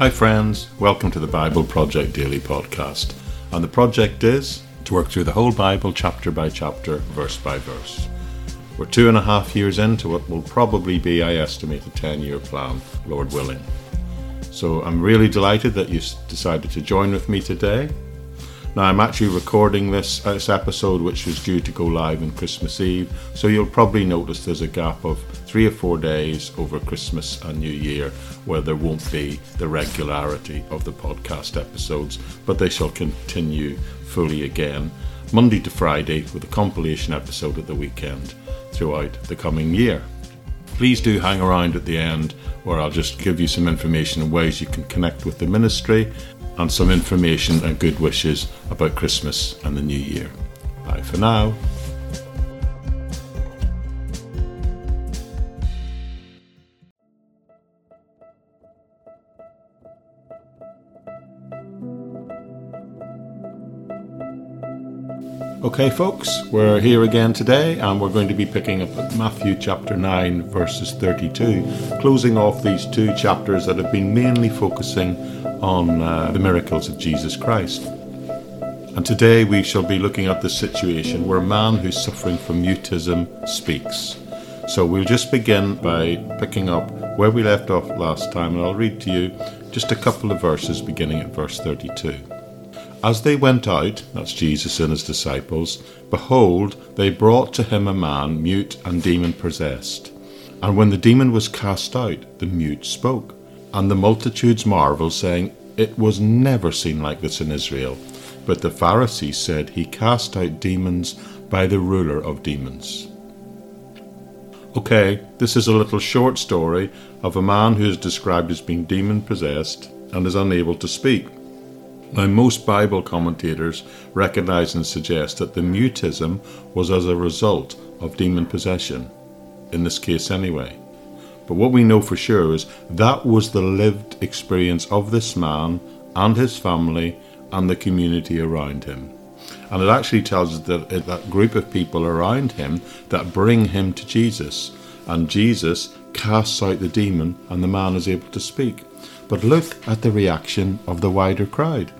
Hi, friends. Welcome to the Bible Project Daily Podcast. And the project is to work through the whole Bible chapter by chapter, verse by verse. We're two and a half years into what will probably be, I estimate, a 10 year plan, Lord willing. So I'm really delighted that you decided to join with me today. Now, I'm actually recording this, uh, this episode, which was due to go live on Christmas Eve, so you'll probably notice there's a gap of three or four days over Christmas and New Year where there won't be the regularity of the podcast episodes, but they shall continue fully again, Monday to Friday, with a compilation episode at the weekend throughout the coming year. Please do hang around at the end where I'll just give you some information on ways you can connect with the ministry and some information and good wishes about Christmas and the New Year. Bye for now. Okay, folks, we're here again today and we're going to be picking up at Matthew chapter 9, verses 32, closing off these two chapters that have been mainly focusing on uh, the miracles of Jesus Christ. And today we shall be looking at the situation where a man who's suffering from mutism speaks. So we'll just begin by picking up where we left off last time, and I'll read to you just a couple of verses beginning at verse 32. As they went out, that's Jesus and his disciples, behold, they brought to him a man mute and demon possessed. And when the demon was cast out, the mute spoke. And the multitudes marveled, saying, It was never seen like this in Israel. But the Pharisees said, He cast out demons by the ruler of demons. Okay, this is a little short story of a man who is described as being demon possessed and is unable to speak. Now, most Bible commentators recognize and suggest that the mutism was as a result of demon possession, in this case anyway. But what we know for sure is that was the lived experience of this man and his family and the community around him. And it actually tells us that eh, that group of people around him that bring him to Jesus. And Jesus casts out the demon, and the man is able to speak. But look at the reaction of the wider crowd.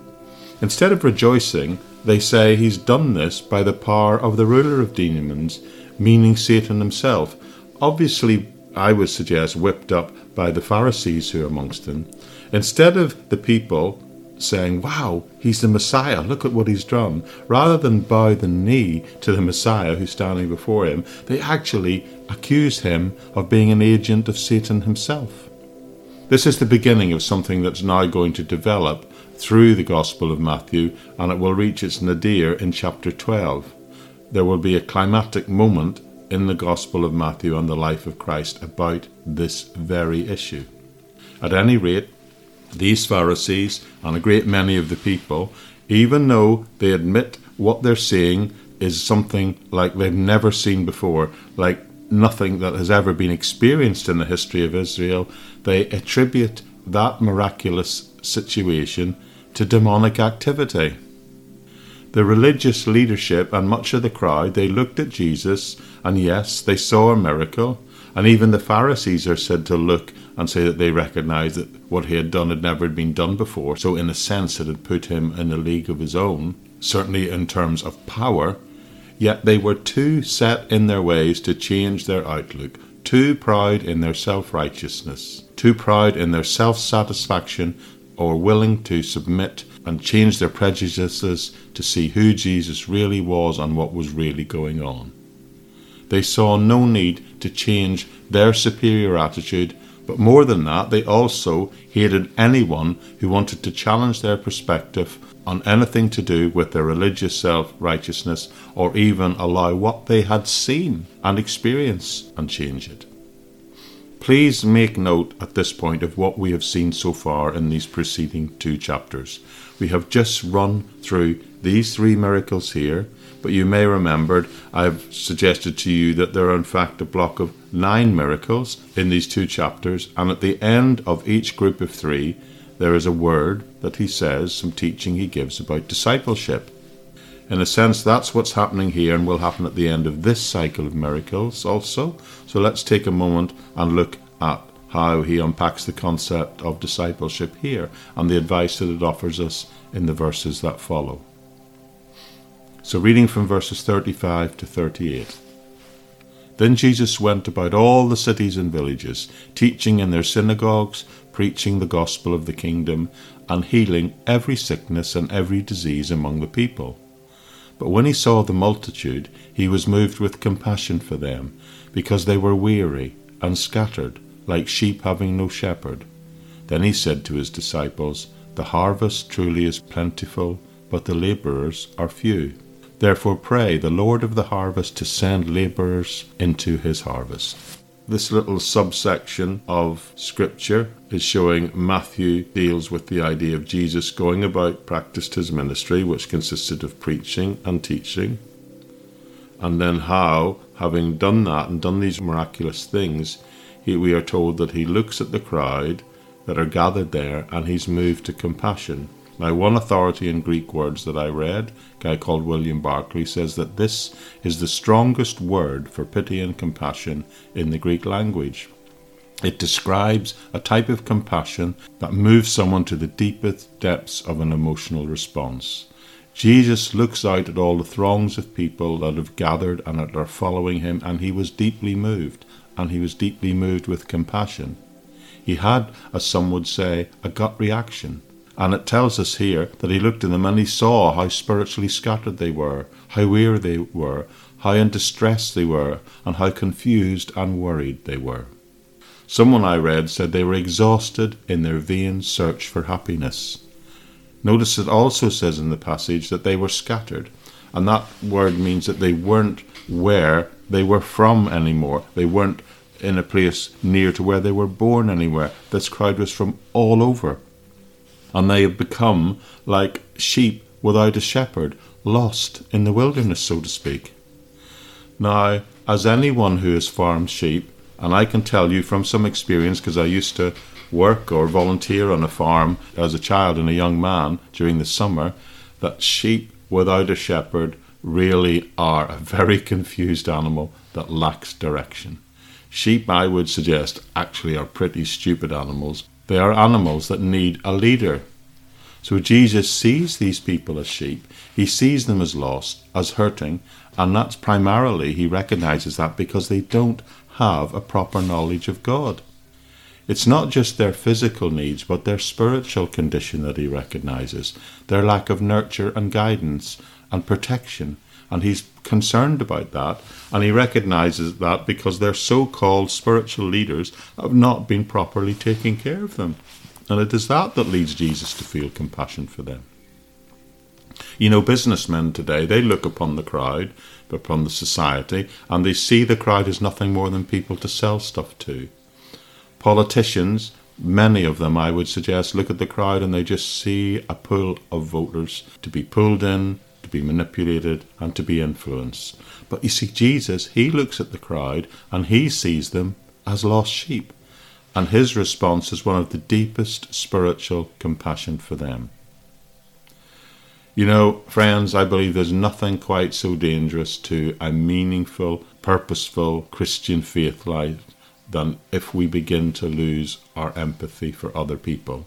Instead of rejoicing, they say he's done this by the power of the ruler of demons, meaning Satan himself. Obviously, I would suggest whipped up by the Pharisees who are amongst them. Instead of the people saying, Wow, he's the Messiah, look at what he's done, rather than bow the knee to the Messiah who's standing before him, they actually accuse him of being an agent of Satan himself. This is the beginning of something that's now going to develop through the Gospel of Matthew, and it will reach its nadir in chapter 12. There will be a climatic moment in the Gospel of Matthew and the life of Christ about this very issue. At any rate, these Pharisees and a great many of the people, even though they admit what they're seeing is something like they've never seen before, like nothing that has ever been experienced in the history of Israel, they attribute that miraculous situation to demonic activity. The religious leadership and much of the crowd, they looked at Jesus, and yes, they saw a miracle, and even the Pharisees are said to look and say that they recognized that what he had done had never been done before. So, in a sense, it had put him in a league of his own, certainly in terms of power. Yet they were too set in their ways to change their outlook, too proud in their self righteousness, too proud in their self satisfaction or willing to submit and change their prejudices to see who Jesus really was and what was really going on. They saw no need to change their superior attitude, but more than that, they also hated anyone who wanted to challenge their perspective on anything to do with their religious self righteousness or even allow what they had seen and experienced and change it. Please make note at this point of what we have seen so far in these preceding two chapters. We have just run through these three miracles here, but you may remember I've suggested to you that there are in fact a block of nine miracles in these two chapters, and at the end of each group of three, there is a word that he says, some teaching he gives about discipleship. In a sense, that's what's happening here and will happen at the end of this cycle of miracles also. So let's take a moment and look at how he unpacks the concept of discipleship here and the advice that it offers us in the verses that follow. So, reading from verses 35 to 38. Then Jesus went about all the cities and villages, teaching in their synagogues, preaching the gospel of the kingdom, and healing every sickness and every disease among the people. But when he saw the multitude, he was moved with compassion for them, because they were weary and scattered, like sheep having no shepherd. Then he said to his disciples, The harvest truly is plentiful, but the labourers are few. Therefore pray the Lord of the harvest to send labourers into his harvest. This little subsection of scripture is showing Matthew deals with the idea of Jesus going about practiced his ministry, which consisted of preaching and teaching, and then how, having done that and done these miraculous things, he, we are told that he looks at the crowd that are gathered there and he's moved to compassion. Now, one authority in Greek words that I read, a guy called William Barclay, says that this is the strongest word for pity and compassion in the Greek language. It describes a type of compassion that moves someone to the deepest depths of an emotional response. Jesus looks out at all the throngs of people that have gathered and that are following him, and he was deeply moved, and he was deeply moved with compassion. He had, as some would say, a gut reaction. And it tells us here that he looked in them and he saw how spiritually scattered they were, how weary they were, how in distress they were, and how confused and worried they were. Someone I read said they were exhausted in their vain search for happiness. Notice it also says in the passage that they were scattered, and that word means that they weren't where they were from anymore. They weren't in a place near to where they were born anywhere. This crowd was from all over and they have become like sheep without a shepherd, lost in the wilderness, so to speak. Now, as anyone who has farmed sheep, and I can tell you from some experience because I used to work or volunteer on a farm as a child and a young man during the summer, that sheep without a shepherd really are a very confused animal that lacks direction. Sheep, I would suggest, actually are pretty stupid animals they are animals that need a leader. So Jesus sees these people as sheep. He sees them as lost, as hurting, and that's primarily, he recognizes that because they don't have a proper knowledge of God. It's not just their physical needs, but their spiritual condition that he recognizes, their lack of nurture and guidance and protection and he's concerned about that. And he recognizes that because their so called spiritual leaders have not been properly taking care of them. And it is that that leads Jesus to feel compassion for them. You know, businessmen today, they look upon the crowd, upon the society, and they see the crowd as nothing more than people to sell stuff to. Politicians, many of them, I would suggest, look at the crowd and they just see a pool of voters to be pulled in, be manipulated, and to be influenced. But you see, Jesus, he looks at the crowd and he sees them as lost sheep. And his response is one of the deepest spiritual compassion for them. You know, friends, I believe there's nothing quite so dangerous to a meaningful, purposeful Christian faith life than if we begin to lose our empathy for other people.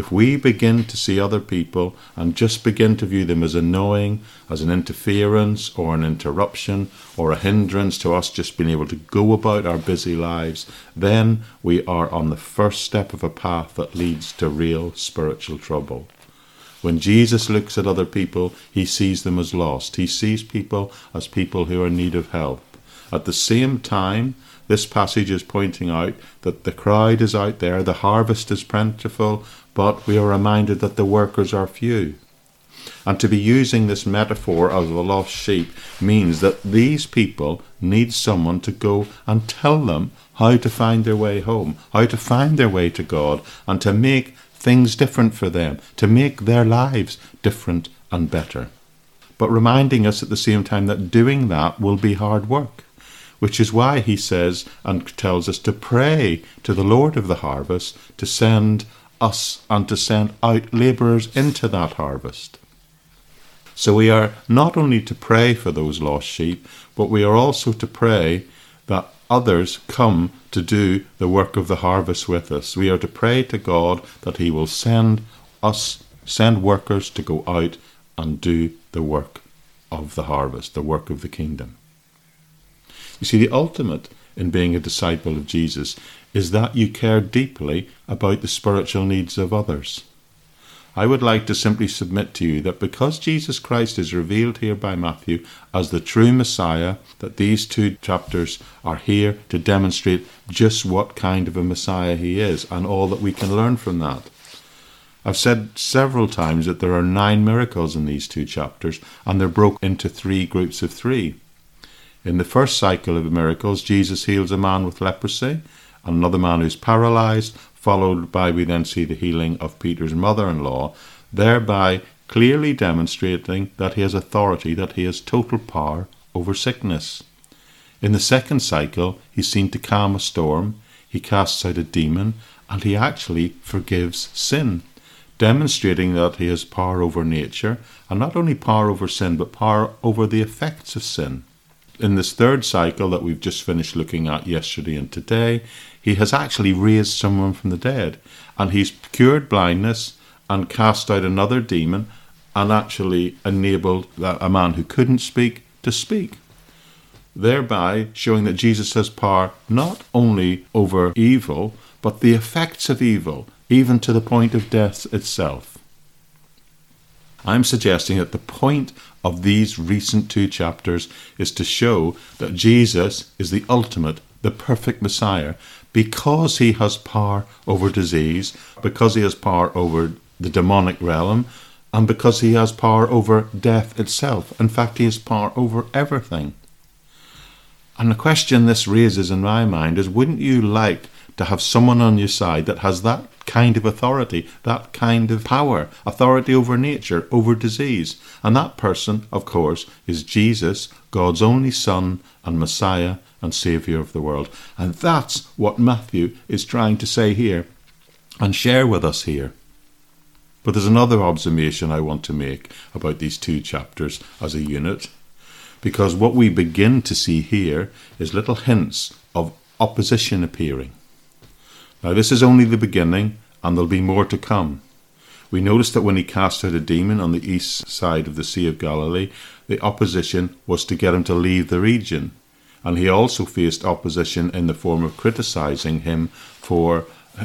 If we begin to see other people and just begin to view them as annoying, as an interference or an interruption or a hindrance to us just being able to go about our busy lives, then we are on the first step of a path that leads to real spiritual trouble. When Jesus looks at other people, he sees them as lost. He sees people as people who are in need of help. At the same time, this passage is pointing out that the crowd is out there, the harvest is plentiful, but we are reminded that the workers are few. And to be using this metaphor of the lost sheep means that these people need someone to go and tell them how to find their way home, how to find their way to God, and to make things different for them, to make their lives different and better. But reminding us at the same time that doing that will be hard work, which is why he says and tells us to pray to the Lord of the harvest to send us and to send out labourers into that harvest. So we are not only to pray for those lost sheep, but we are also to pray that others come to do the work of the harvest with us. We are to pray to God that He will send us, send workers to go out and do the work of the harvest, the work of the kingdom. You see, the ultimate in being a disciple of Jesus is that you care deeply about the spiritual needs of others. I would like to simply submit to you that because Jesus Christ is revealed here by Matthew as the true Messiah, that these two chapters are here to demonstrate just what kind of a Messiah he is and all that we can learn from that. I've said several times that there are nine miracles in these two chapters, and they're broken into three groups of three. In the first cycle of miracles, Jesus heals a man with leprosy, another man who's paralyzed, followed by we then see the healing of Peter's mother in law, thereby clearly demonstrating that he has authority, that he has total power over sickness. In the second cycle, he's seen to calm a storm, he casts out a demon, and he actually forgives sin, demonstrating that he has power over nature, and not only power over sin, but power over the effects of sin in this third cycle that we've just finished looking at yesterday and today, he has actually raised someone from the dead and he's cured blindness and cast out another demon and actually enabled a man who couldn't speak to speak. Thereby showing that Jesus has power not only over evil, but the effects of evil, even to the point of death itself. I'm suggesting that the point of these recent two chapters is to show that Jesus is the ultimate, the perfect Messiah, because he has power over disease, because he has power over the demonic realm, and because he has power over death itself. In fact, he has power over everything. And the question this raises in my mind is wouldn't you like to have someone on your side that has that kind of authority, that kind of power, authority over nature, over disease. And that person, of course, is Jesus, God's only Son and Messiah and Saviour of the world. And that's what Matthew is trying to say here and share with us here. But there's another observation I want to make about these two chapters as a unit, because what we begin to see here is little hints of opposition appearing. Now, this is only the beginning, and there'll be more to come. We notice that when he cast out a demon on the east side of the Sea of Galilee, the opposition was to get him to leave the region. And he also faced opposition in the form of criticizing him for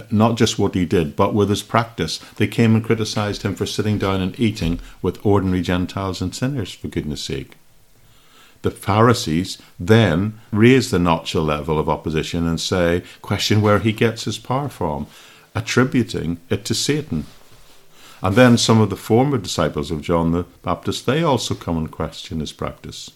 not just what he did, but with his practice. They came and criticized him for sitting down and eating with ordinary Gentiles and sinners, for goodness sake the Pharisees then raise the notch a level of opposition and say, question where he gets his power from, attributing it to Satan. And then some of the former disciples of John the Baptist, they also come and question his practice.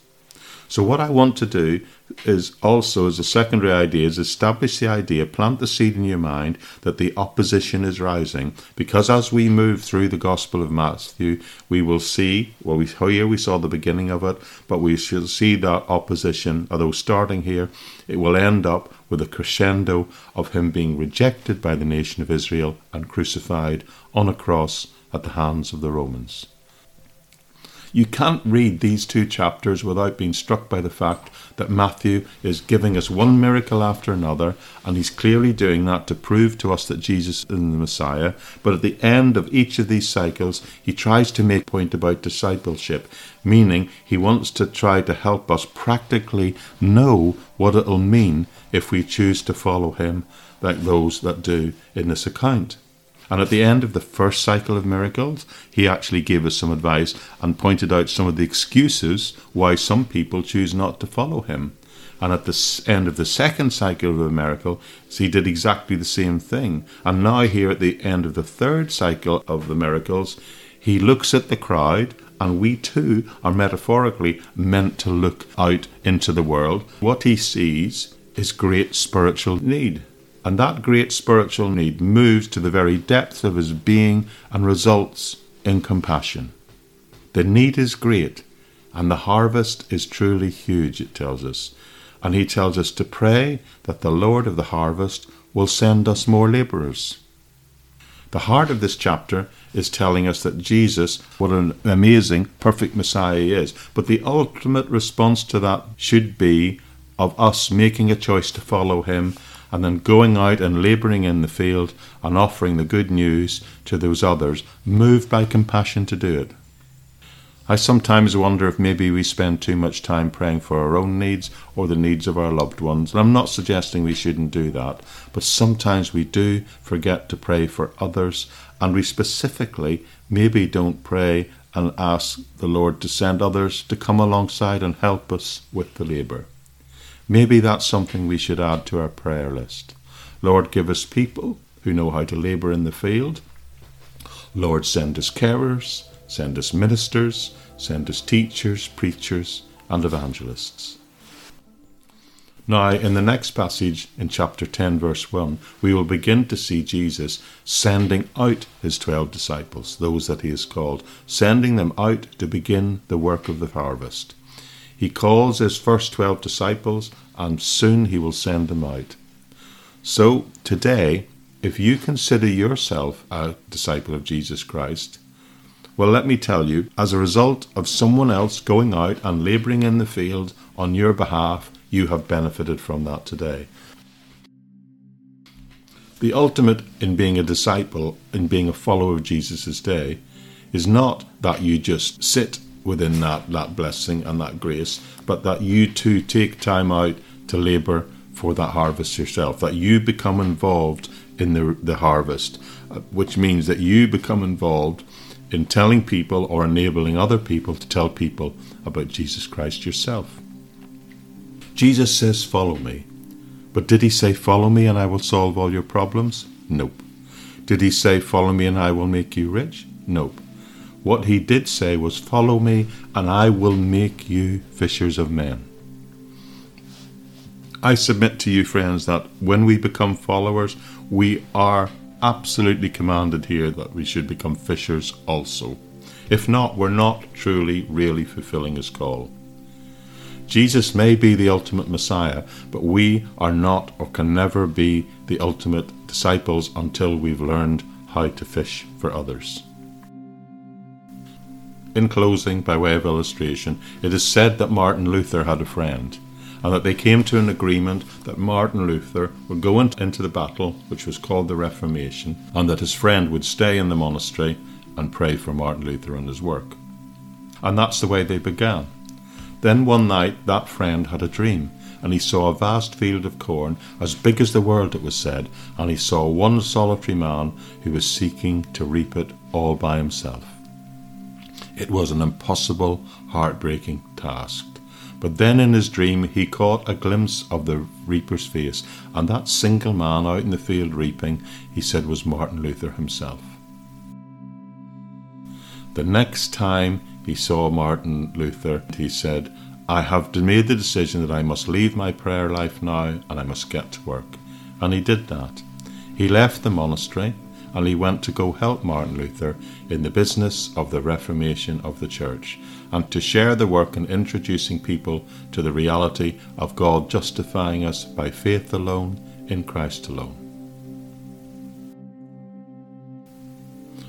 So what I want to do is also, as a secondary idea, is establish the idea, plant the seed in your mind that the opposition is rising. Because as we move through the Gospel of Matthew, we will see, well, we, oh, here we saw the beginning of it, but we shall see that opposition, although starting here, it will end up with a crescendo of him being rejected by the nation of Israel and crucified on a cross at the hands of the Romans. You can't read these two chapters without being struck by the fact that Matthew is giving us one miracle after another, and he's clearly doing that to prove to us that Jesus is the Messiah. But at the end of each of these cycles, he tries to make a point about discipleship, meaning he wants to try to help us practically know what it'll mean if we choose to follow him, like those that do in this account. And at the end of the first cycle of miracles, he actually gave us some advice and pointed out some of the excuses why some people choose not to follow him. And at the end of the second cycle of the miracle, he did exactly the same thing. And now, here at the end of the third cycle of the miracles, he looks at the crowd, and we too are metaphorically meant to look out into the world. What he sees is great spiritual need. And that great spiritual need moves to the very depths of his being and results in compassion. The need is great, and the harvest is truly huge, it tells us. And he tells us to pray that the Lord of the harvest will send us more labourers. The heart of this chapter is telling us that Jesus, what an amazing, perfect Messiah he is. But the ultimate response to that should be of us making a choice to follow him and then going out and labouring in the field and offering the good news to those others, moved by compassion to do it. I sometimes wonder if maybe we spend too much time praying for our own needs or the needs of our loved ones. And I'm not suggesting we shouldn't do that, but sometimes we do forget to pray for others, and we specifically maybe don't pray and ask the Lord to send others to come alongside and help us with the labour. Maybe that's something we should add to our prayer list. Lord, give us people who know how to labour in the field. Lord, send us carers, send us ministers, send us teachers, preachers, and evangelists. Now, in the next passage, in chapter 10, verse 1, we will begin to see Jesus sending out his 12 disciples, those that he has called, sending them out to begin the work of the harvest. He calls his first 12 disciples, and soon he will send them out. So, today, if you consider yourself a disciple of Jesus Christ, well, let me tell you, as a result of someone else going out and labouring in the field on your behalf, you have benefited from that today. The ultimate in being a disciple, in being a follower of Jesus' day, is not that you just sit within that, that blessing and that grace, but that you too take time out to labour for that harvest yourself, that you become involved in the, the harvest, uh, which means that you become involved in telling people or enabling other people to tell people about Jesus Christ yourself. Jesus says, Follow me. But did he say, Follow me and I will solve all your problems? Nope. Did he say, Follow me and I will make you rich? Nope. What he did say was, Follow me, and I will make you fishers of men. I submit to you, friends, that when we become followers, we are absolutely commanded here that we should become fishers also. If not, we're not truly, really fulfilling his call. Jesus may be the ultimate Messiah, but we are not or can never be the ultimate disciples until we've learned how to fish for others. In closing, by way of illustration, it is said that Martin Luther had a friend, and that they came to an agreement that Martin Luther would go into the battle, which was called the Reformation, and that his friend would stay in the monastery and pray for Martin Luther and his work. And that's the way they began. Then one night that friend had a dream, and he saw a vast field of corn, as big as the world, it was said, and he saw one solitary man who was seeking to reap it all by himself. It was an impossible, heartbreaking task. But then in his dream he caught a glimpse of the reaper's face, and that single man out in the field reaping, he said was Martin Luther himself. The next time he saw Martin Luther, he said, I have made the decision that I must leave my prayer life now and I must get to work. And he did that. He left the monastery and he went to go help Martin Luther in the business of the reformation of the church and to share the work in introducing people to the reality of God justifying us by faith alone in Christ alone.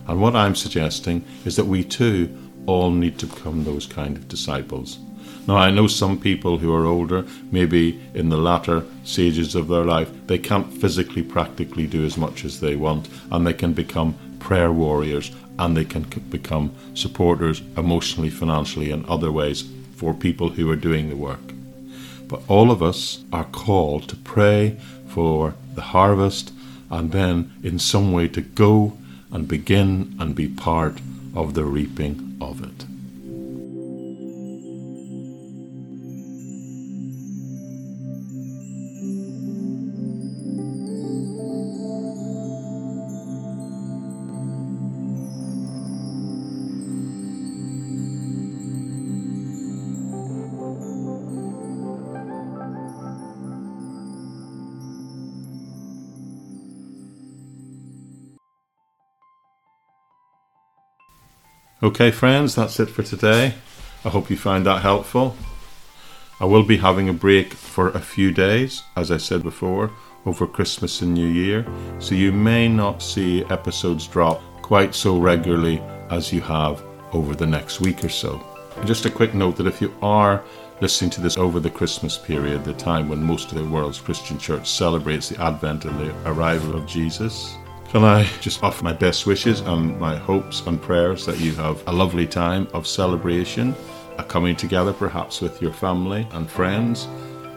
And what I'm suggesting is that we too all need to become those kind of disciples. Now, I know some people who are older, maybe in the latter stages of their life, they can't physically, practically do as much as they want, and they can become prayer warriors and they can become supporters emotionally, financially, and other ways for people who are doing the work. But all of us are called to pray for the harvest and then in some way to go and begin and be part of the reaping of it. Okay, friends, that's it for today. I hope you find that helpful. I will be having a break for a few days, as I said before, over Christmas and New Year, so you may not see episodes drop quite so regularly as you have over the next week or so. And just a quick note that if you are listening to this over the Christmas period, the time when most of the world's Christian church celebrates the advent and the arrival of Jesus. Can I just offer my best wishes and my hopes and prayers that you have a lovely time of celebration, a coming together perhaps with your family and friends,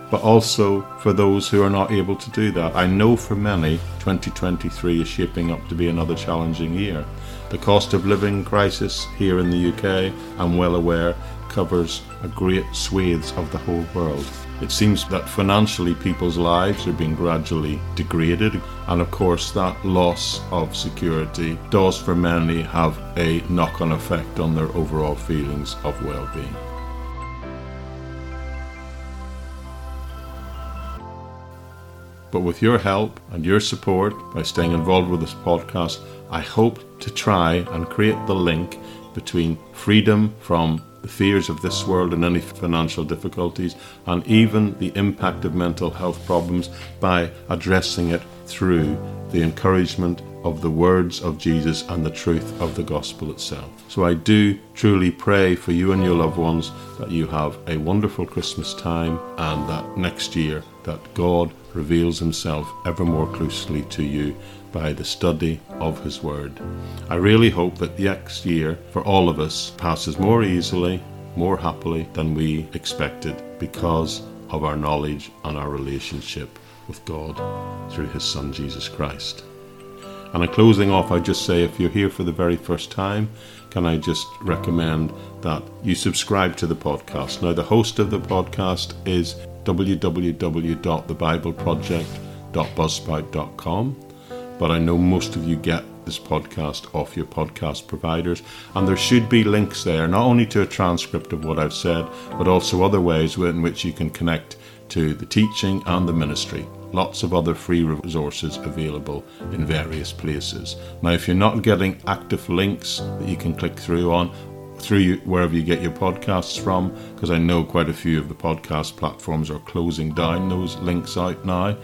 but also for those who are not able to do that. I know for many, 2023 is shaping up to be another challenging year. The cost of living crisis here in the UK, I'm well aware, covers a great swathes of the whole world. It seems that financially people's lives are being gradually degraded, and of course, that loss of security does for many have a knock on effect on their overall feelings of well being. But with your help and your support by staying involved with this podcast, I hope to try and create the link between freedom from the fears of this world and any financial difficulties, and even the impact of mental health problems by addressing it through the encouragement of the words of Jesus and the truth of the gospel itself. So I do truly pray for you and your loved ones that you have a wonderful Christmas time and that next year that God reveals himself ever more closely to you by the study of His Word. I really hope that the next year for all of us passes more easily, more happily than we expected because of our knowledge and our relationship with God through His Son Jesus Christ. And in closing off, I just say if you're here for the very first time, can I just recommend that you subscribe to the podcast? Now, the host of the podcast is www.thebibleproject.buzzsprout.com but I know most of you get this podcast off your podcast providers. And there should be links there, not only to a transcript of what I've said, but also other ways in which you can connect to the teaching and the ministry. Lots of other free resources available in various places. Now, if you're not getting active links that you can click through on, through wherever you get your podcasts from, because I know quite a few of the podcast platforms are closing down those links out now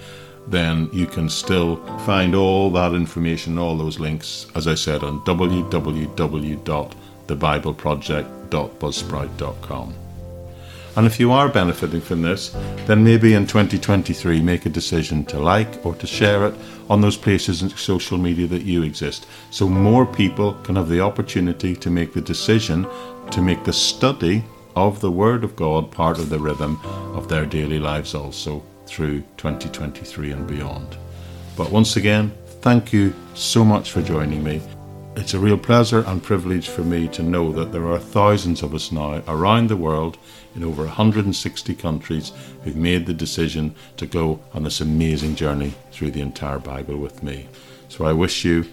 then you can still find all that information, all those links, as I said, on www.thebibleproject.buzzsprout.com. And if you are benefiting from this, then maybe in 2023 make a decision to like or to share it on those places in social media that you exist so more people can have the opportunity to make the decision to make the study of the Word of God part of the rhythm of their daily lives also through 2023 and beyond. But once again, thank you so much for joining me. It's a real pleasure and privilege for me to know that there are thousands of us now around the world in over 160 countries who've made the decision to go on this amazing journey through the entire Bible with me. So I wish you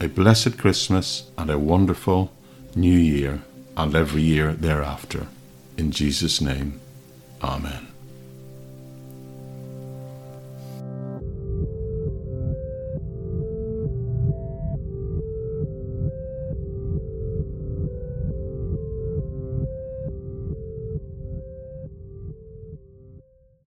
a blessed Christmas and a wonderful new year and every year thereafter. In Jesus' name, Amen.